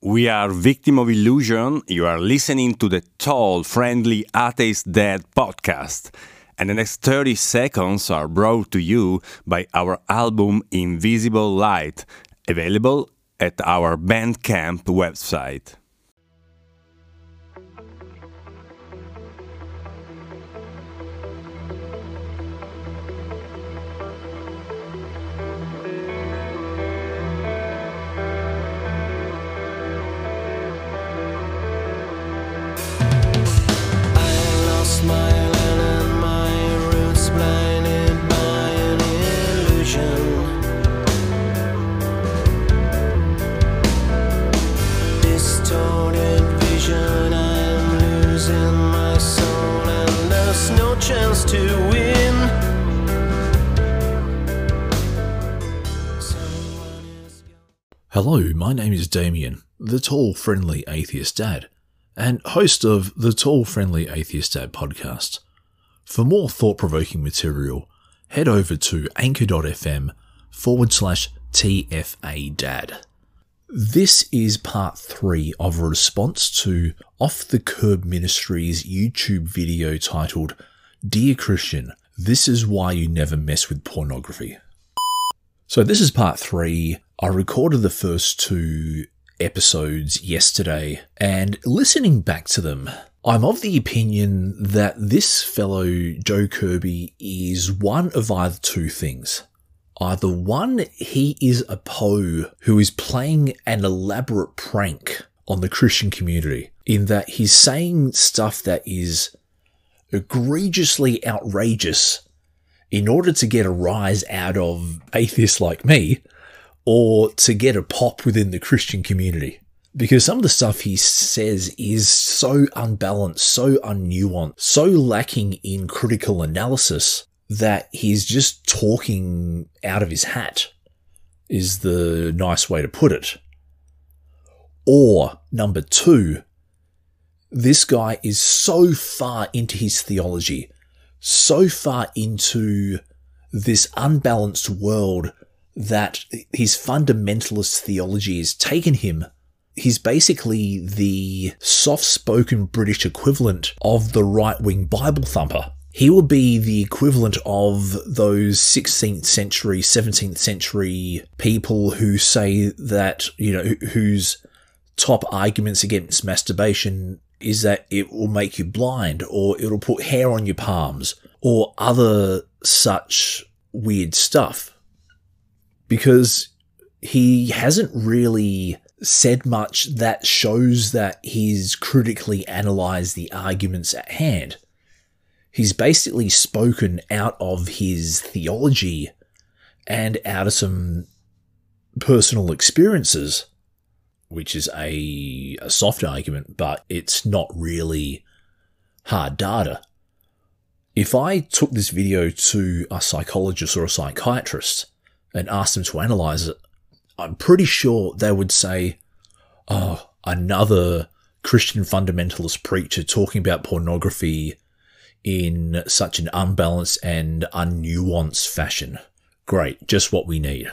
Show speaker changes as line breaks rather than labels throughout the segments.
We are Victim of Illusion. You are listening to the Tall, Friendly Atheist Dad podcast. And the next 30 seconds are brought to you by our album Invisible Light, available at our Bandcamp website.
Hello, my name is Damien, the tall, friendly atheist dad, and host of the Tall, Friendly Atheist Dad podcast. For more thought provoking material, head over to anchor.fm forward slash TFA dad. This is part three of a response to Off the Curb Ministries YouTube video titled Dear Christian, this is why you never mess with pornography. So this is part three. I recorded the first two episodes yesterday and listening back to them, I'm of the opinion that this fellow Joe Kirby is one of either two things. Uh, Either one, he is a Poe who is playing an elaborate prank on the Christian community in that he's saying stuff that is egregiously outrageous in order to get a rise out of atheists like me or to get a pop within the Christian community. Because some of the stuff he says is so unbalanced, so unnuanced, so lacking in critical analysis that he's just talking out of his hat, is the nice way to put it. Or, number two, this guy is so far into his theology so far into this unbalanced world that his fundamentalist theology has taken him. He's basically the soft spoken British equivalent of the right wing Bible thumper. He will be the equivalent of those 16th century, 17th century people who say that, you know, whose top arguments against masturbation is that it will make you blind or it'll put hair on your palms or other such weird stuff. Because he hasn't really said much that shows that he's critically analysed the arguments at hand. He's basically spoken out of his theology and out of some personal experiences which is a, a soft argument, but it's not really hard data. If I took this video to a psychologist or a psychiatrist and asked them to analyze it, I'm pretty sure they would say, oh, another Christian fundamentalist preacher talking about pornography in such an unbalanced and unnuanced fashion. Great, just what we need.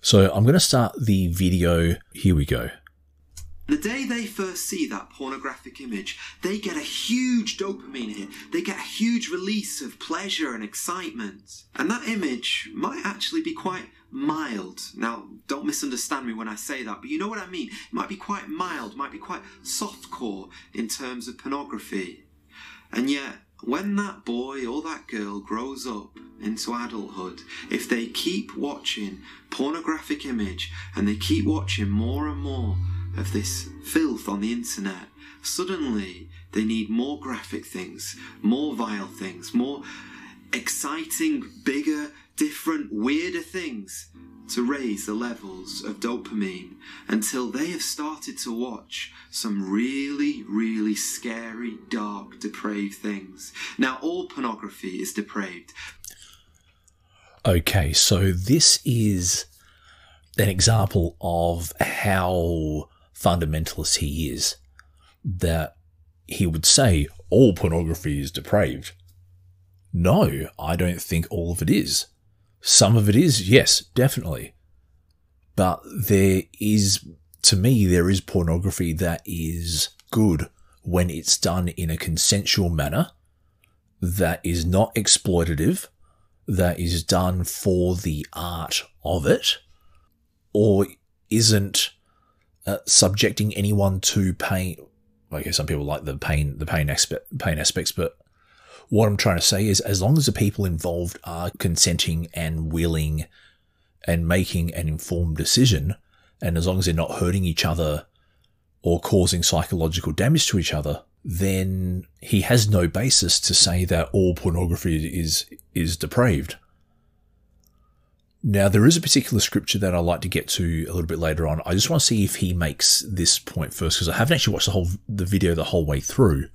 So I'm going to start the video. Here we go.
The day they first see that pornographic image, they get a huge dopamine hit. They get a huge release of pleasure and excitement. And that image might actually be quite mild. Now, don't misunderstand me when I say that, but you know what I mean. It might be quite mild, might be quite softcore in terms of pornography. And yet, when that boy or that girl grows up into adulthood, if they keep watching pornographic image and they keep watching more and more of this filth on the internet, suddenly they need more graphic things, more vile things, more exciting, bigger, different, weirder things to raise the levels of dopamine until they have started to watch some really, really scary, dark, depraved things. Now, all pornography is depraved.
Okay, so this is an example of how fundamentalist he is. That he would say all pornography is depraved. No, I don't think all of it is. Some of it is, yes, definitely. But there is to me, there is pornography that is good when it's done in a consensual manner, that is not exploitative, that is done for the art of it, or isn't uh, subjecting anyone to pain. Okay, some people like the pain, the pain aspect, pain aspects, but what I'm trying to say is, as long as the people involved are consenting and willing, and making an informed decision, and as long as they're not hurting each other or causing psychological damage to each other, then he has no basis to say that all pornography is is depraved. Now, there is a particular scripture that I'd like to get to a little bit later on. I just want to see if he makes this point first, because I haven't actually watched the whole the video the whole way through.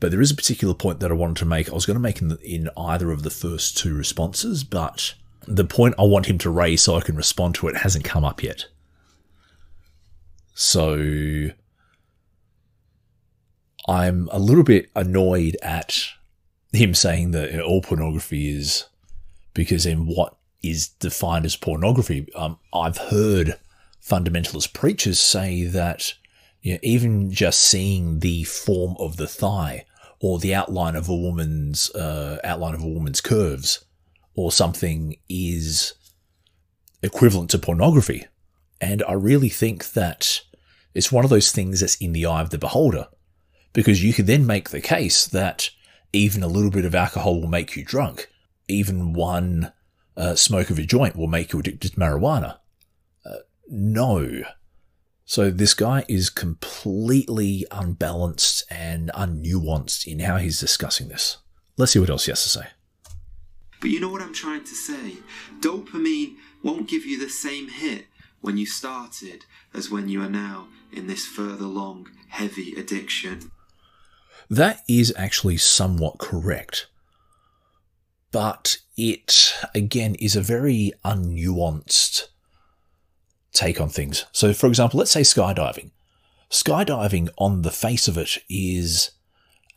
But there is a particular point that I wanted to make. I was going to make in, the, in either of the first two responses, but the point I want him to raise so I can respond to it hasn't come up yet. So I'm a little bit annoyed at him saying that all pornography is because in what is defined as pornography, um, I've heard fundamentalist preachers say that you know, even just seeing the form of the thigh or the outline of a woman's uh, outline of a woman's curves or something is equivalent to pornography. And I really think that it's one of those things that's in the eye of the beholder because you could then make the case that even a little bit of alcohol will make you drunk. Even one uh, smoke of a joint will make you addicted to marijuana. Uh, no. So this guy is completely unbalanced and unnuanced in how he's discussing this. Let's see what else he has to say.
But you know what I'm trying to say? Dopamine won't give you the same hit when you started as when you are now in this further long, heavy addiction.
That is actually somewhat correct. But it, again, is a very unnuanced take on things. So, for example, let's say skydiving. Skydiving, on the face of it, is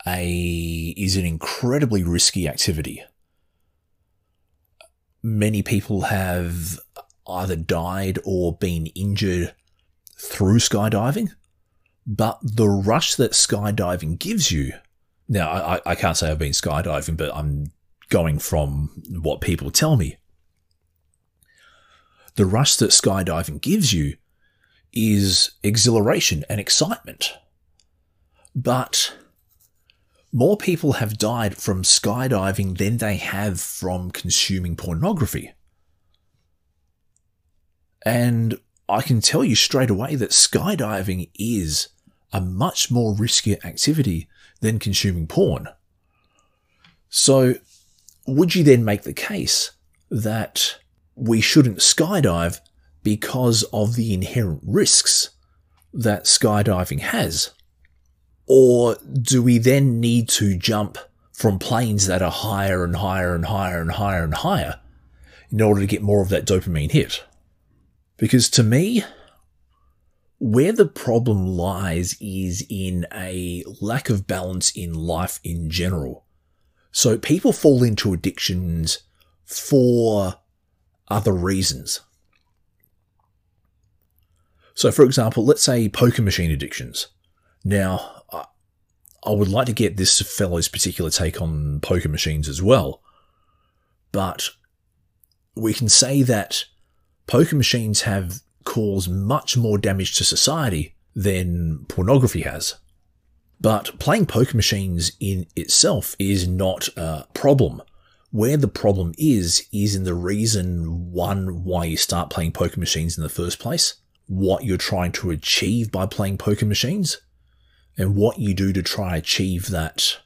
a is an incredibly risky activity. Many people have either died or been injured through skydiving. But the rush that skydiving gives you, now I, I can't say I've been skydiving, but I'm going from what people tell me. The rush that skydiving gives you is exhilaration and excitement. But more people have died from skydiving than they have from consuming pornography. And I can tell you straight away that skydiving is a much more riskier activity than consuming porn. So, would you then make the case that we shouldn't skydive because of the inherent risks that skydiving has? Or do we then need to jump from planes that are higher and higher and higher and higher and higher in order to get more of that dopamine hit? Because to me, where the problem lies is in a lack of balance in life in general. So people fall into addictions for other reasons. So, for example, let's say poker machine addictions. Now, I would like to get this fellow's particular take on poker machines as well, but we can say that poker machines have caused much more damage to society than pornography has. But playing poker machines in itself is not a problem. Where the problem is, is in the reason one, why you start playing poker machines in the first place, what you're trying to achieve by playing poker machines, and what you do to try achieve that,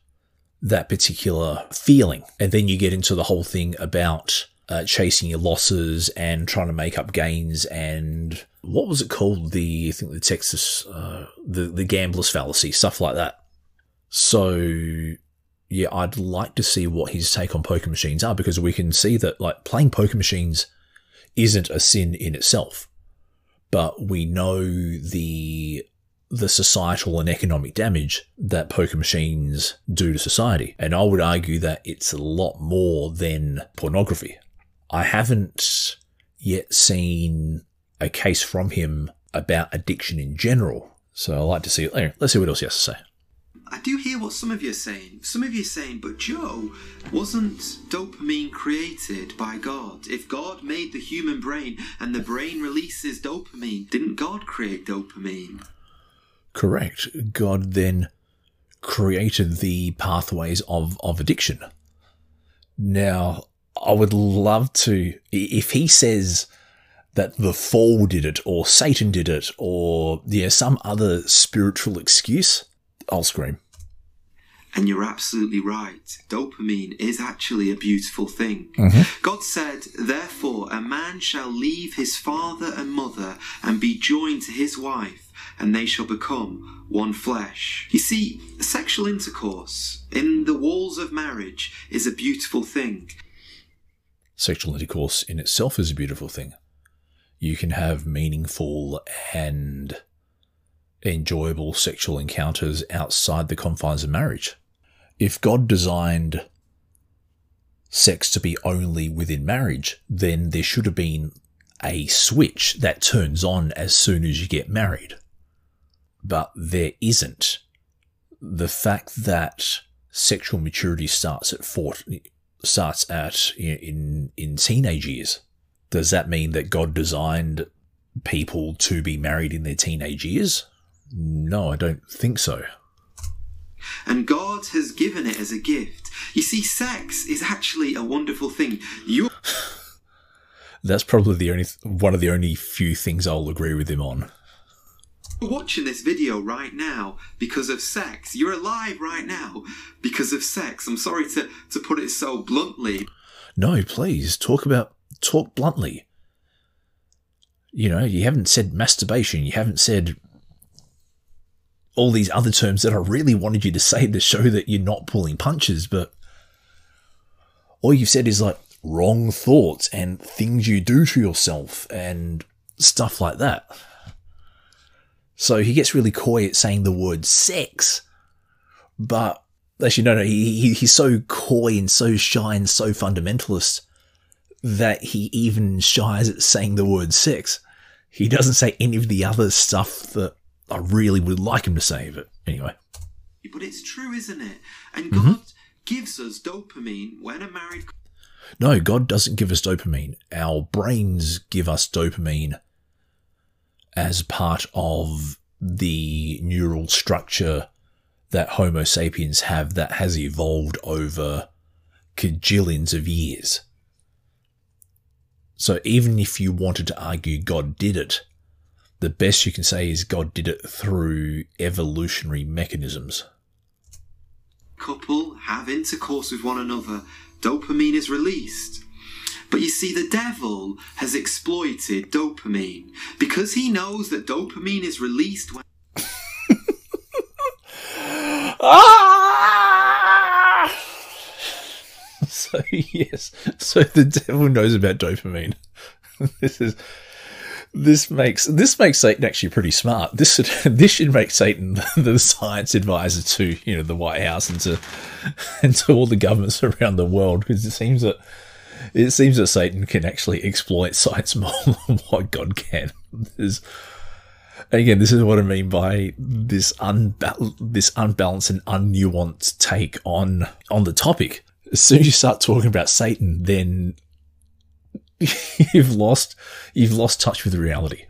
that particular feeling. And then you get into the whole thing about uh, chasing your losses and trying to make up gains and what was it called? The I think the Texas uh, the the gambler's fallacy, stuff like that. So yeah, I'd like to see what his take on poker machines are because we can see that like playing poker machines isn't a sin in itself, but we know the the societal and economic damage that poker machines do to society. And I would argue that it's a lot more than pornography. I haven't yet seen a case from him about addiction in general. So I'd like to see. Anyway, let's see what else he has to say.
I do hear what some of you are saying. Some of you are saying, but Joe, wasn't dopamine created by God? If God made the human brain and the brain releases dopamine, didn't God create dopamine?
Correct. God then created the pathways of, of addiction. Now, I would love to, if he says that the fall did it, or Satan did it, or yeah, some other spiritual excuse, I'll scream.
And you're absolutely right. Dopamine is actually a beautiful thing. Mm-hmm. God said, Therefore, a man shall leave his father and mother and be joined to his wife, and they shall become one flesh. You see, sexual intercourse in the walls of marriage is a beautiful thing.
Sexual intercourse in itself is a beautiful thing. You can have meaningful and enjoyable sexual encounters outside the confines of marriage. If God designed sex to be only within marriage, then there should have been a switch that turns on as soon as you get married. But there isn't. The fact that sexual maturity starts at 40, starts at in in teenage years. Does that mean that God designed people to be married in their teenage years? No, I don't think so.
And God has given it as a gift. You see, sex is actually a wonderful thing. You
That's probably the only one of the only few things I'll agree with him on.
You're watching this video right now because of sex. You're alive right now because of sex. I'm sorry to, to put it so bluntly.
No, please talk about talk bluntly. You know, you haven't said masturbation. You haven't said all these other terms that I really wanted you to say to show that you're not pulling punches, but all you've said is like wrong thoughts and things you do to yourself and stuff like that. So he gets really coy at saying the word sex, but actually, no, no, he, he he's so coy and so shy and so fundamentalist that he even shies at saying the word sex. He doesn't say any of the other stuff that I really would like him to save it. anyway.
But it's true, isn't it? And mm-hmm. God gives us dopamine when a married
No, God doesn't give us dopamine. Our brains give us dopamine as part of the neural structure that Homo sapiens have that has evolved over cajillions of years. So even if you wanted to argue God did it, the best you can say is God did it through evolutionary mechanisms.
couple have intercourse with one another, dopamine is released. But you see, the devil has exploited dopamine because he knows that dopamine is released when ah!
So yes, so the devil knows about dopamine. this is this makes this makes Satan actually pretty smart. This should this should make Satan the science advisor to you know the White House and to and to all the governments around the world because it seems that it seems that Satan can actually exploit science more than what God can. There's, again, this is what I mean by this unbal- this unbalanced and unnuanced take on on the topic. As soon as you start talking about Satan, then you've lost you've lost touch with reality.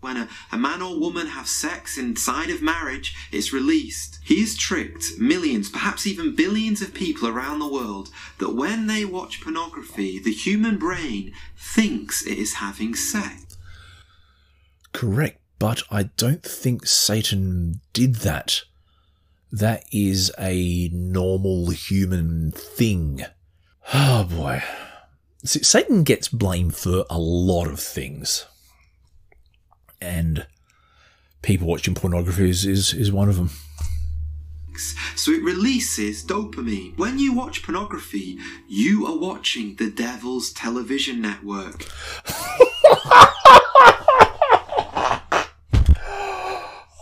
when a, a man or woman have sex inside of marriage, it's released. He has tricked millions, perhaps even billions of people around the world that when they watch pornography, the human brain thinks it is having sex.
Correct, but I don't think Satan did that. That is a normal human thing. Oh boy. See, Satan gets blamed for a lot of things. And people watching pornography is, is, is one of them.
So it releases dopamine. When you watch pornography, you are watching the devil's television network.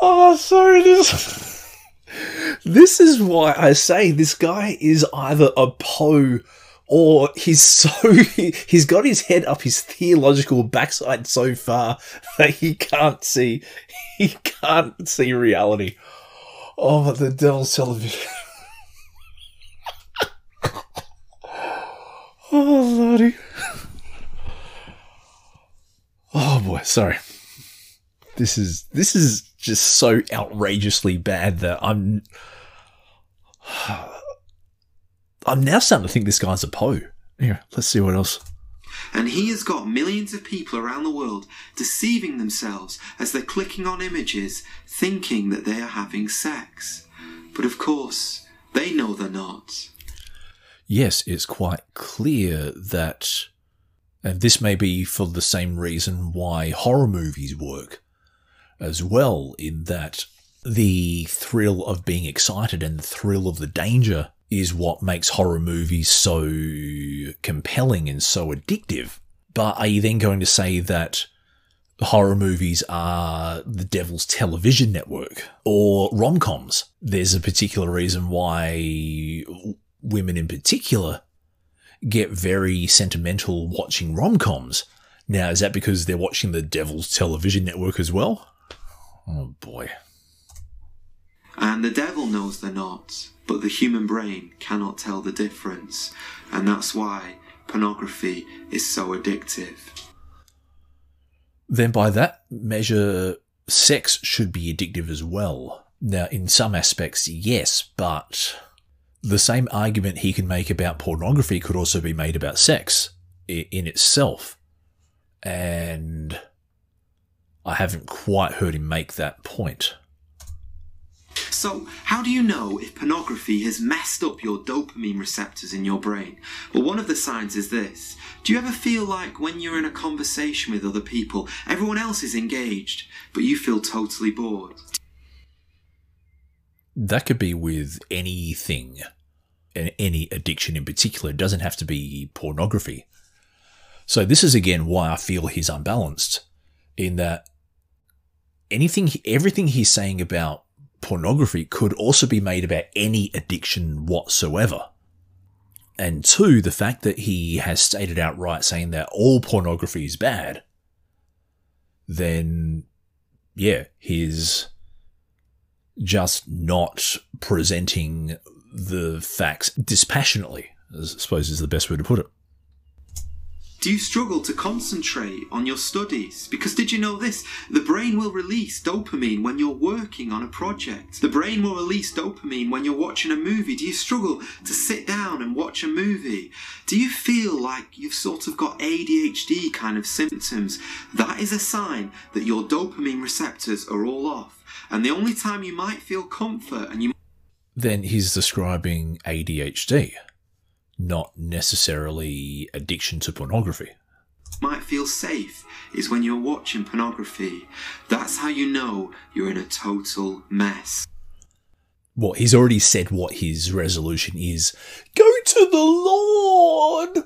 Oh, sorry, this. this is why I say this guy is either a Poe or he's so he's got his head up his theological backside so far that he can't see he can't see reality. Oh, the devil's television. oh, lordy. Oh boy, sorry. This is this is just so outrageously bad that I'm I'm now starting to think this guy's a Poe. Here, let's see what else.
And he has got millions of people around the world deceiving themselves as they're clicking on images, thinking that they are having sex. But of course, they know they're not.
Yes, it's quite clear that, and this may be for the same reason why horror movies work as well, in that the thrill of being excited and the thrill of the danger is what makes horror movies so compelling and so addictive. But are you then going to say that horror movies are the devil's television network or rom coms? There's a particular reason why women in particular get very sentimental watching rom coms. Now, is that because they're watching the devil's television network as well? Oh boy.
And the devil knows they're not, but the human brain cannot tell the difference. And that's why pornography is so addictive.
Then, by that measure, sex should be addictive as well. Now, in some aspects, yes, but the same argument he can make about pornography could also be made about sex in itself. And I haven't quite heard him make that point.
So, how do you know if pornography has messed up your dopamine receptors in your brain? Well, one of the signs is this. Do you ever feel like when you're in a conversation with other people, everyone else is engaged, but you feel totally bored?
That could be with anything, any addiction in particular. It doesn't have to be pornography. So, this is again why I feel he's unbalanced in that anything, everything he's saying about pornography could also be made about any addiction whatsoever. And two, the fact that he has stated outright saying that all pornography is bad, then yeah, he's just not presenting the facts dispassionately, I suppose is the best way to put it.
Do you struggle to concentrate on your studies? Because did you know this? The brain will release dopamine when you're working on a project. The brain will release dopamine when you're watching a movie. Do you struggle to sit down and watch a movie? Do you feel like you've sort of got ADHD kind of symptoms? That is a sign that your dopamine receptors are all off. And the only time you might feel comfort and you
then he's describing ADHD not necessarily addiction to pornography.
Might feel safe is when you're watching pornography. That's how you know you're in a total mess.
Well, he's already said what his resolution is go to the Lord!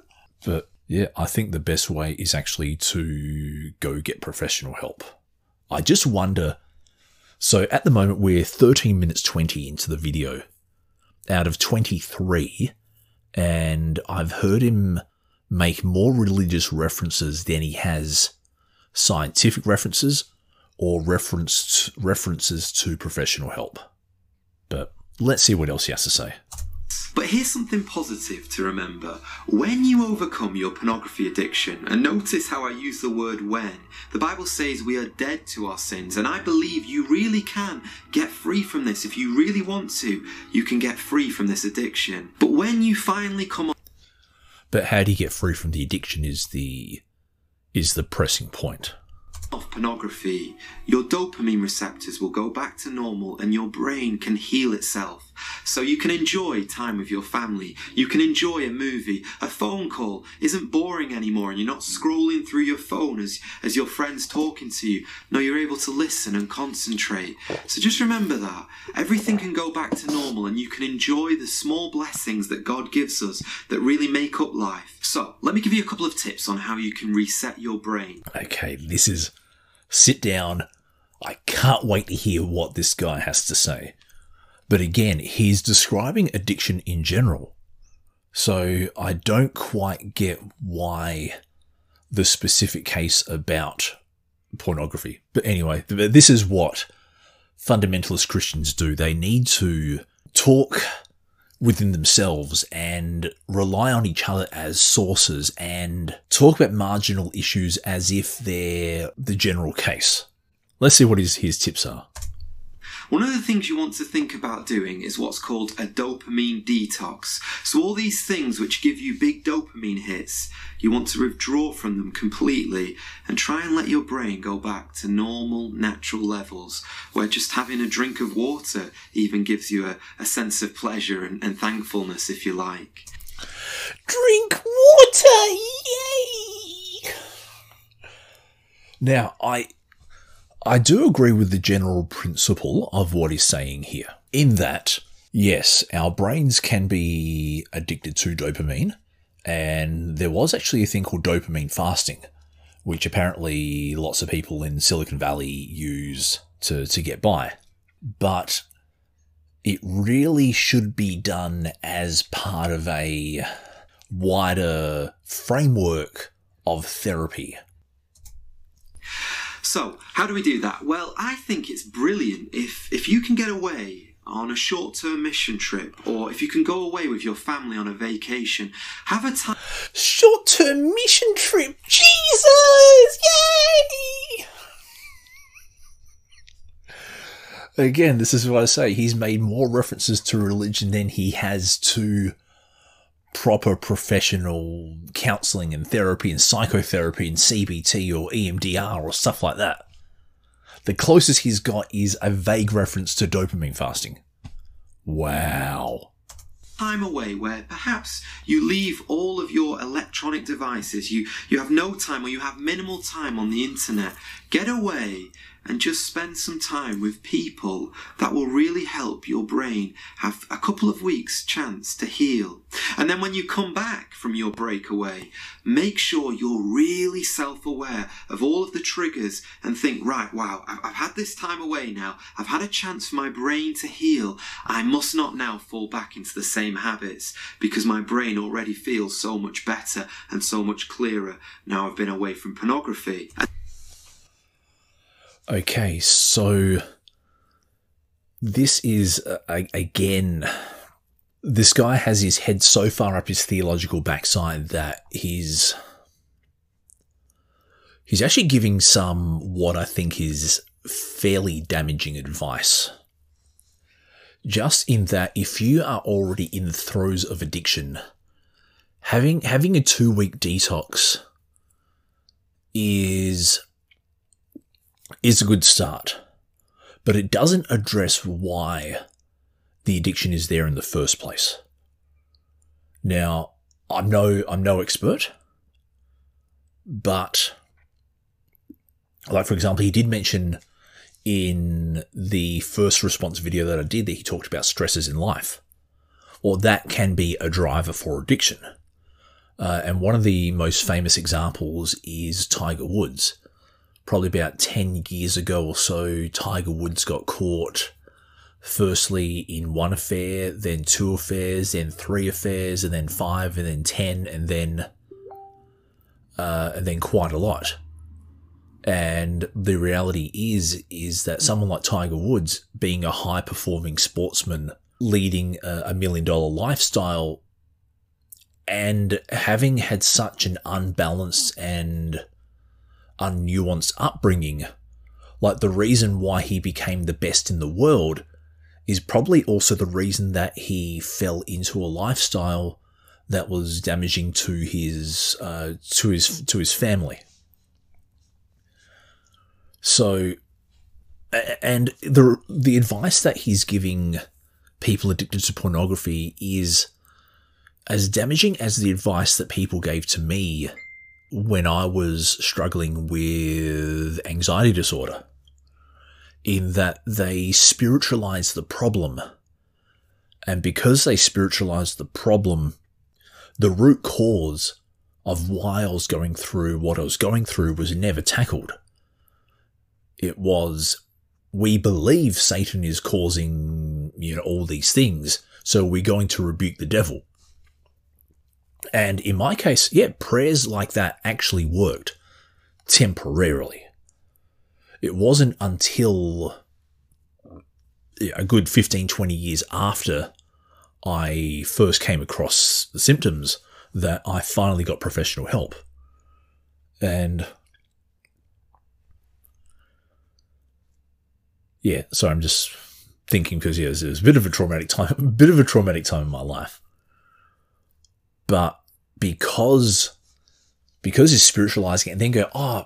But yeah, I think the best way is actually to go get professional help. I just wonder. So at the moment, we're 13 minutes 20 into the video. Out of 23, and I've heard him make more religious references than he has scientific references or referenced references to professional help. But let's see what else he has to say.
But here's something positive to remember. When you overcome your pornography addiction, and notice how I use the word when, the Bible says we are dead to our sins, and I believe you really can get free from this. If you really want to, you can get free from this addiction. But when you finally come on.
But how do you get free from the addiction is the is the pressing point
pornography, your dopamine receptors will go back to normal and your brain can heal itself. So you can enjoy time with your family. You can enjoy a movie. A phone call isn't boring anymore and you're not scrolling through your phone as, as your friend's talking to you. No, you're able to listen and concentrate. So just remember that. Everything can go back to normal and you can enjoy the small blessings that God gives us that really make up life. So let me give you a couple of tips on how you can reset your brain.
Okay, this is sit down. I can't wait to hear what this guy has to say. But again, he's describing addiction in general. So I don't quite get why the specific case about pornography. But anyway, this is what fundamentalist Christians do. They need to talk within themselves and rely on each other as sources and talk about marginal issues as if they're the general case. Let's see what his, his tips are.
One of the things you want to think about doing is what's called a dopamine detox. So, all these things which give you big dopamine hits, you want to withdraw from them completely and try and let your brain go back to normal, natural levels where just having a drink of water even gives you a, a sense of pleasure and, and thankfulness, if you like.
Drink water! Yay! Now, I I do agree with the general principle of what he's saying here, in that, yes, our brains can be addicted to dopamine, and there was actually a thing called dopamine fasting, which apparently lots of people in Silicon Valley use to, to get by. But it really should be done as part of a wider framework of therapy
so, how do we do that? Well, I think it's brilliant if if you can get away on a short-term mission trip or if you can go away with your family on a vacation, have a time
short-term mission trip. Jesus! Yay! Again, this is what I say. He's made more references to religion than he has to proper professional counseling and therapy and psychotherapy and CBT or EMDR or stuff like that. The closest he's got is a vague reference to dopamine fasting. Wow.
Time away where perhaps you leave all of your electronic devices, you, you have no time or you have minimal time on the internet. Get away and just spend some time with people that will really help your brain have a couple of weeks chance to heal. And then when you come back from your breakaway, make sure you're really self-aware of all of the triggers and think, right, wow, I've had this time away now. I've had a chance for my brain to heal. I must not now fall back into the same habits because my brain already feels so much better and so much clearer now I've been away from pornography.
Okay, so this is uh, again. This guy has his head so far up his theological backside that he's he's actually giving some what I think is fairly damaging advice. Just in that if you are already in the throes of addiction, having having a two week detox is is a good start, but it doesn't address why the addiction is there in the first place. Now, I'm no I'm no expert, but like for example, he did mention in the first response video that I did that he talked about stresses in life, or that can be a driver for addiction. Uh, and one of the most famous examples is Tiger Woods probably about 10 years ago or so, Tiger Woods got caught firstly in one affair, then two affairs, then three affairs, and then five, and then 10, and then, uh, and then quite a lot. And the reality is, is that someone like Tiger Woods, being a high performing sportsman, leading a, a million dollar lifestyle, and having had such an unbalanced and unnuanced upbringing, like the reason why he became the best in the world is probably also the reason that he fell into a lifestyle that was damaging to his uh, to his to his family. So, and the the advice that he's giving people addicted to pornography is as damaging as the advice that people gave to me when I was struggling with anxiety disorder, in that they spiritualize the problem. And because they spiritualize the problem, the root cause of why I was going through what I was going through was never tackled. It was, we believe Satan is causing, you know, all these things, so we're going to rebuke the devil. And in my case, yeah, prayers like that actually worked temporarily. It wasn't until a good 15, 20 years after I first came across the symptoms that I finally got professional help. And yeah, so I'm just thinking because yeah, it was a bit of a traumatic time, a bit of a traumatic time in my life. But because because he's spiritualizing it and then go, oh,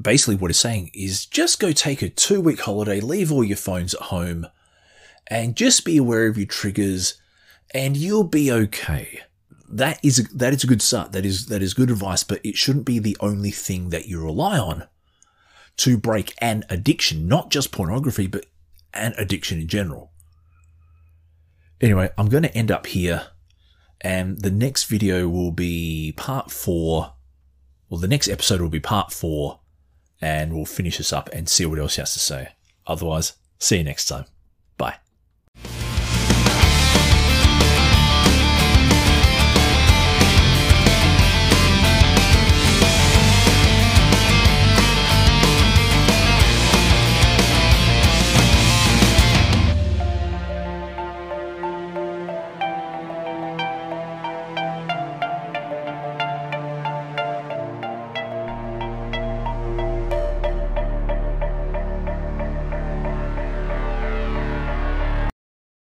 basically what he's saying is just go take a two week holiday, leave all your phones at home, and just be aware of your triggers, and you'll be okay. That is a, that is a good start. That is that is good advice, but it shouldn't be the only thing that you rely on to break an addiction, not just pornography, but an addiction in general. Anyway, I'm going to end up here, and the next video will be part four. Well, the next episode will be part four and we'll finish this up and see what else he has to say. Otherwise, see you next time.